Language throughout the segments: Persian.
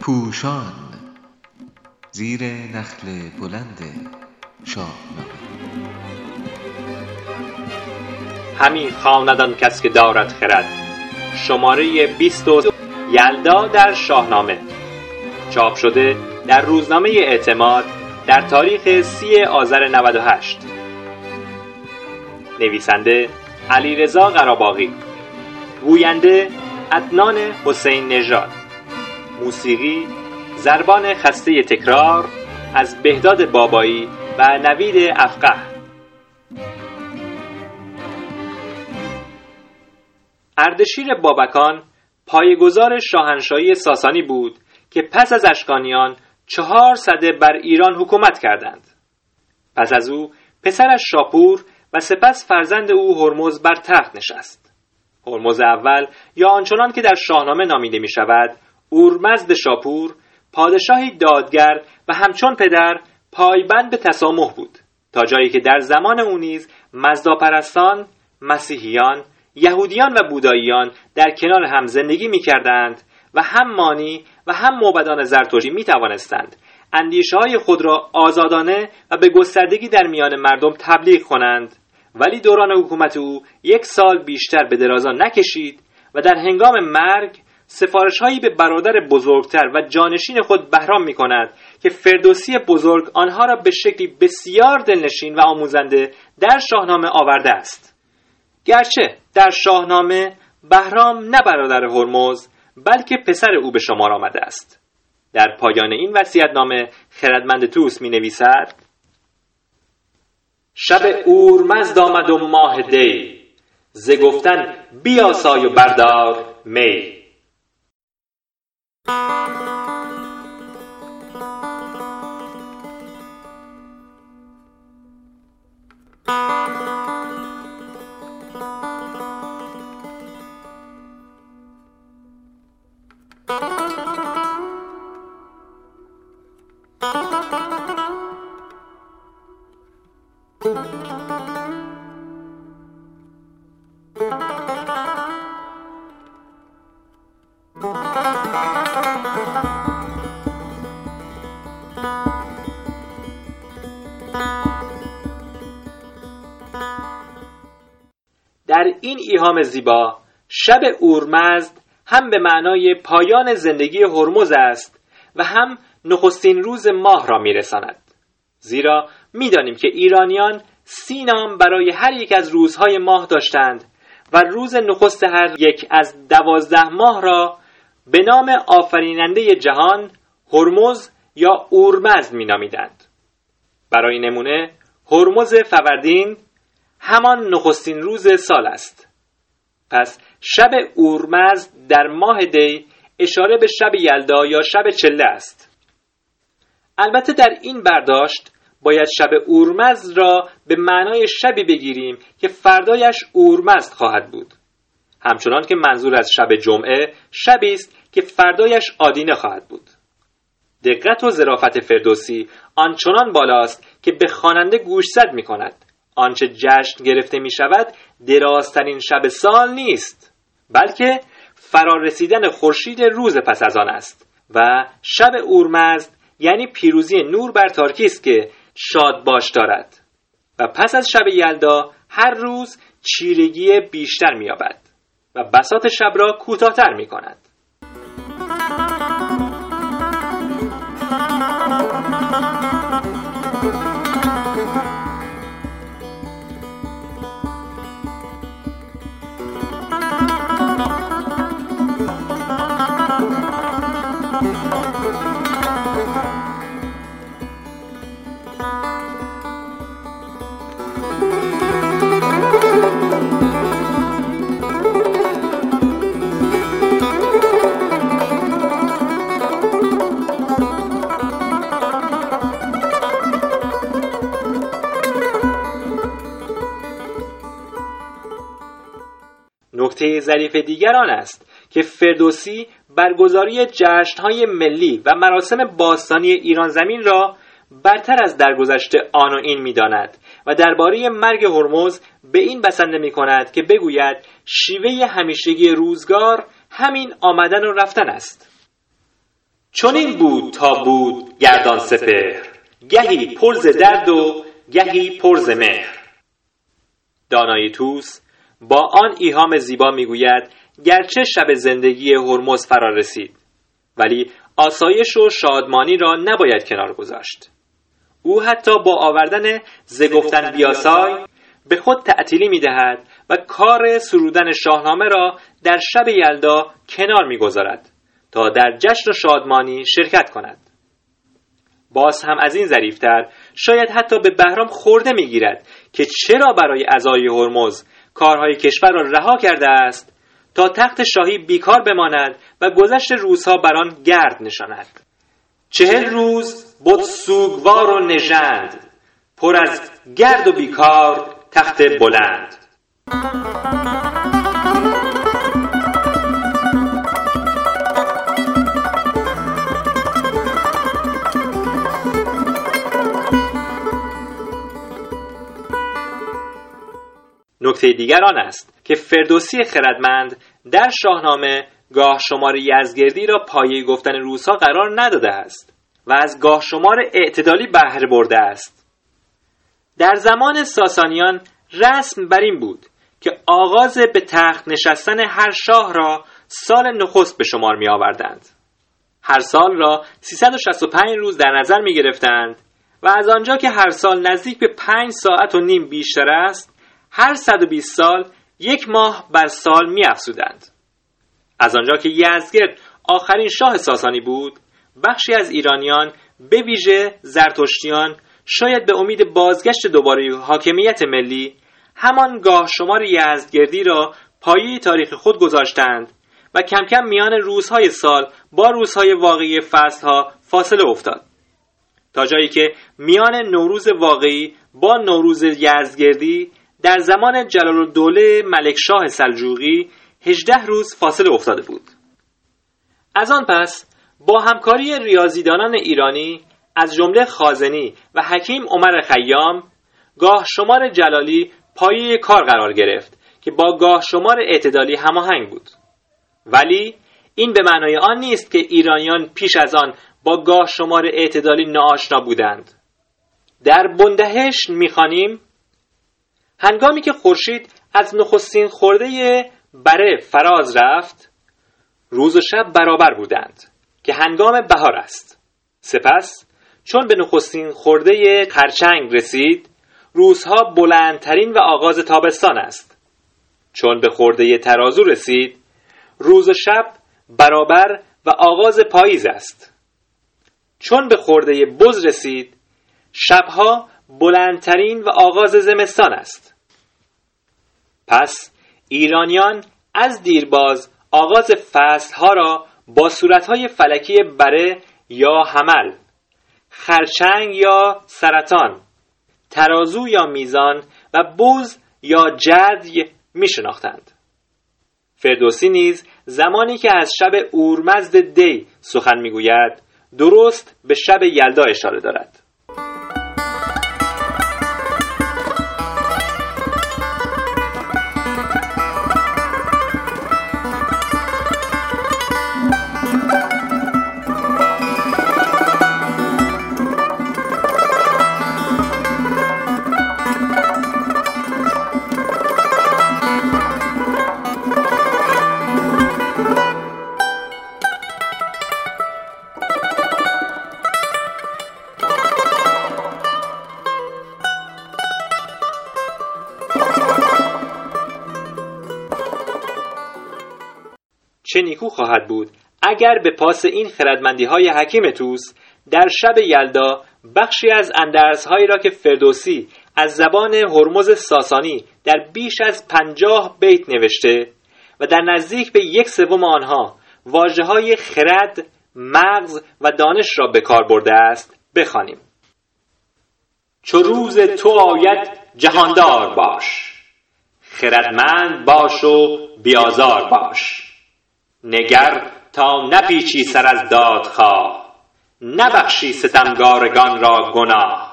پوشان زیر نخل بلند شاهنامه همی خواند آن کس که دارد خرد. شماره 20 یلدا در شاهنامه. چاپ شده در روزنامه اعتماد در تاریخ 30 آذر 98 نویسنده علیرضا قراباغی. گوینده عدنان حسین نژاد. موسیقی زربان خسته تکرار از بهداد بابایی و نوید افقه. اردشیر بابکان پایه‌گذار شاهنشاهی ساسانی بود که پس از اشکانیان چهار سده بر ایران حکومت کردند. پس از او پسرش شاپور و سپس فرزند او هرمز بر تخت نشست. هرمز اول یا آنچنان که در شاهنامه نامیده می شود اورمزد شاپور پادشاهی دادگر و همچون پدر پایبند به تسامح بود تا جایی که در زمان او نیز مزداپرستان مسیحیان یهودیان و بوداییان در کنار هم زندگی می کردند و هم مانی و هم موبدان زرتشتی می توانستند اندیشه های خود را آزادانه و به گستردگی در میان مردم تبلیغ کنند. ولی دوران حکومت او یک سال بیشتر به درازا نکشید و در هنگام مرگ سفارش هایی به برادر بزرگتر و جانشین خود بهرام می کند که فردوسی بزرگ آنها را به شکلی بسیار دلنشین و آموزنده در شاهنامه آورده است. گرچه در شاهنامه بهرام نه برادر هرمز بلکه پسر او به شمار آمده است. در پایان این نامه خردمند توس می نویسد شب اورمزد آمد و ماه دی. ز گفتن بیاسای و بردار می. در این ایهام زیبا شب اورمزد هم به معنای پایان زندگی هرمز است و هم نخستین روز ماه را میرساند. زیرا می‌دانیم که ایرانیان سی نام برای هر یک از روزهای ماه داشتند و روز نخست هر یک از دوازده ماه را به نام آفریننده جهان هرمز یا اورمزد مینامیدند. برای نمونه هرمز فوردین همان نخستین روز سال است. پس شب اورمزد در ماه دی اشاره به شب یلدا یا شب چله است. البته در این برداشت باید شب اورمزد را به معنای شبی بگیریم که فردایش اورمزد خواهد بود. همچنان که منظور از شب جمعه شبی است که فردایش آدینه خواهد بود. دقت و ظرافت فردوسی آنچنان بالاست که به خواننده گوشزد می کند. آنچه جشن گرفته می شود درازترین شب سال نیست بلکه فرارسیدن خورشید روز پس از آن است و شب اورمزد یعنی پیروزی نور بر تارکی است که شاد باش دارد و پس از شب یلدا هر روز چیرگی بیشتر مییابد و بسات شب را کوتاهتر می کند. ظریف دیگر آن است که فردوسی برگزاری جشنهای ملی و مراسم باستانی ایران زمین را برتر از درگذشته آن و این می‌داند و درباره مرگ هرمز به این بسنده می کند که بگوید شیوه همیشگی روزگار همین آمدن و رفتن است. چون این بود تا بود گردان سپر گهی پرز درد و گهی پرز مهر. دانای توس با آن ایهام زیبا می‌گوید گرچه شب زندگی هرمز فرا رسید ولی آسایش و شادمانی را نباید کنار گذاشت. او حتی با آوردن زگفتن بیاسای به خود تعطیلی می دهد و کار سرودن شاهنامه را در شب یلدا کنار می‌گذارد تا در جشن و شادمانی شرکت کند. باز هم از این ظریفتر شاید حتی به بهرام خورده می‌گیرد که چرا برای ازای هرمز کارهای کشور را رها کرده است تا تخت شاهی بیکار بماند و گذشت روزها بر آن گرد نشاند. چهل روز بود سوگوار و نژند. پر از گرد و بیکار تخت بلند. نکته دیگر آن است که فردوسی خردمند در شاهنامه گاه شمار یزگردی را پایه گفتن روزها قرار نداده است و از گاه شمار اعتدالی بهره برده است در زمان ساسانیان رسم بر این بود که آغاز به تخت نشستن هر شاه را سال نخست به شمار می آوردند. هر سال را 365 روز در نظر می گرفتند و از آنجا که هر سال نزدیک به 5 ساعت و نیم بیشتر است هر 120 سال یک ماه بر سال می افزودند. از آنجا که یزگرد آخرین شاه ساسانی بود بخشی از ایرانیان به ویژه زرتشتیان شاید به امید بازگشت دوباره حاکمیت ملی همان گاه شمار یزدگردی را پایه تاریخ خود گذاشتند و کم کم میان روزهای سال با روزهای واقعی فصلها فاصله افتاد تا جایی که میان نوروز واقعی با نوروز یزدگردی در زمان جلال الدوله ملکشاه سلجوقی 18 روز فاصله افتاده بود. از آن پس با همکاری ریاضیدانان ایرانی از جمله خازنی و حکیم عمر خیام گاه شمار جلالی پایه کار قرار گرفت که با گاه شمار اعتدالی هماهنگ بود. ولی این به معنای آن نیست که ایرانیان پیش از آن با گاه شمار اعتدالی ناآشنا بودند. در بندهش می‌خوانیم هنگامی که خورشید از نخستین خورده بره فراز رفت روز و شب برابر بودند که هنگام بهار است. سپس چون به نخستین خورده خرچنگ رسید روزها بلندترین و آغاز تابستان است. چون به خورده ترازو رسید روز و شب برابر و آغاز پاییز است. چون به خورده بز رسید شبها بلندترین و آغاز زمستان است پس ایرانیان از دیرباز آغاز فصلها را با صورتهای فلکی بره یا حمل خرچنگ یا سرطان ترازو یا میزان و بوز یا جدی می شناختند. فردوسی نیز زمانی که از شب اورمزد دی سخن می‌گوید درست به شب یلدا اشاره دارد نیکو خواهد بود. اگر به پاس این خردمندی های حکیم توس در شب یلدا بخشی از اندرزهایی را که فردوسی از زبان هرمز ساسانی در بیش از پنجاه بیت نوشته و در نزدیک به یک سوم آنها واجه های خرد، مغز و دانش را به کار برده است بخوانیم. چو روز تو آید جهاندار باش. خردمند باش و بیازار باش. نگر تا نپیچی سر از دادخواه نبخشی ستمگارگان را گناه.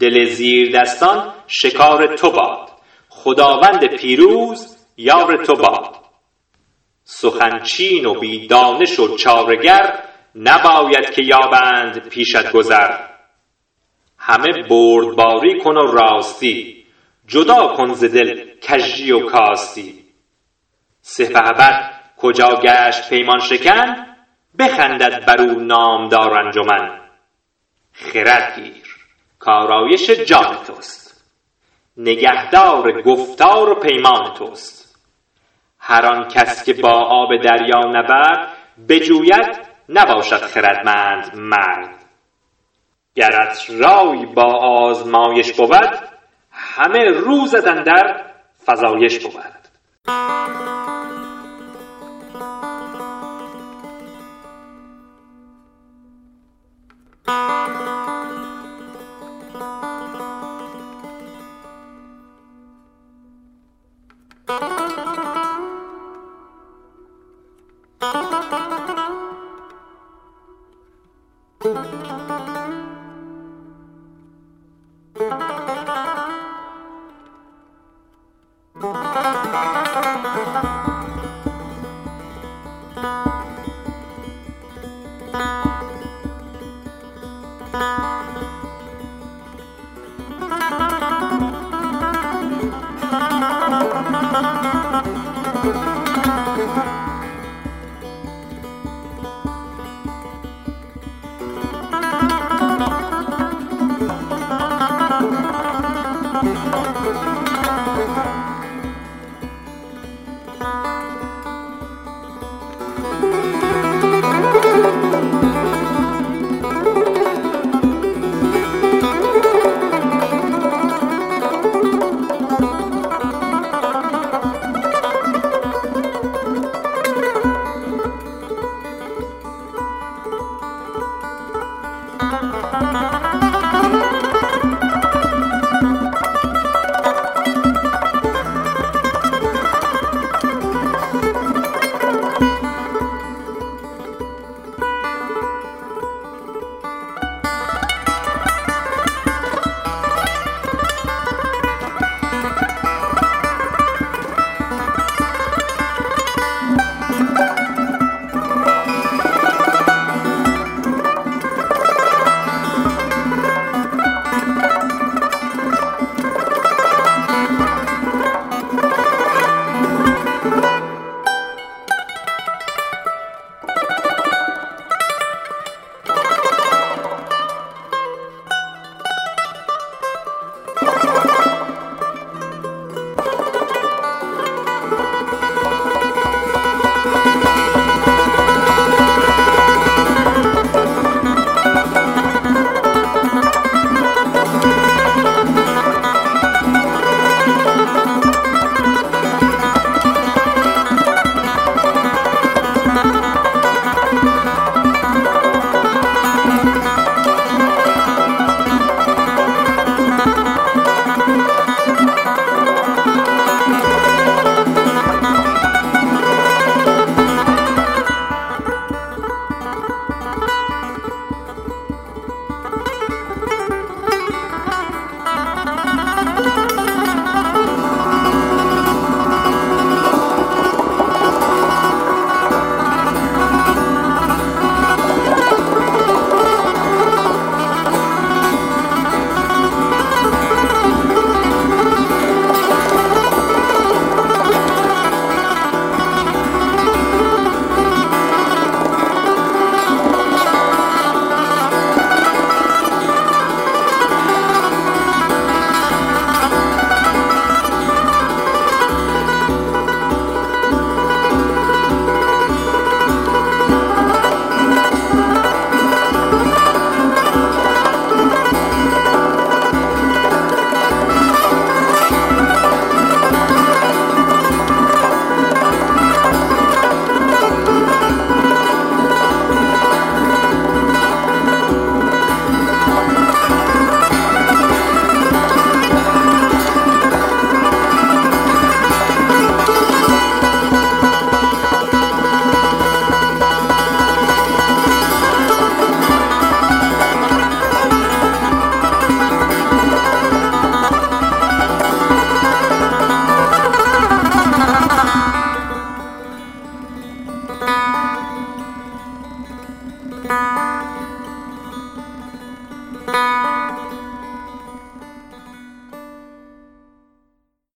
دل زیر دستان شکار تو باد خداوند پیروز یار تو باد. سخنچین و بی دانش و چارگر نباید که یابند پیشت گذر. همه بردباری کن و راستی جدا کن ز دل کژی و کاستی. سپهبد کجا گشت پیمان شکن بخندد بر او نامدار انجمن. خرد گیر کآرایش جان توست. نگهدار گفتار و پیمان توست. هر آن کس که با آب دریا نبرد بجوید نباشد خردمند مرد. گرت رای با آزمایش بود همه روزت اندر فزایش بود.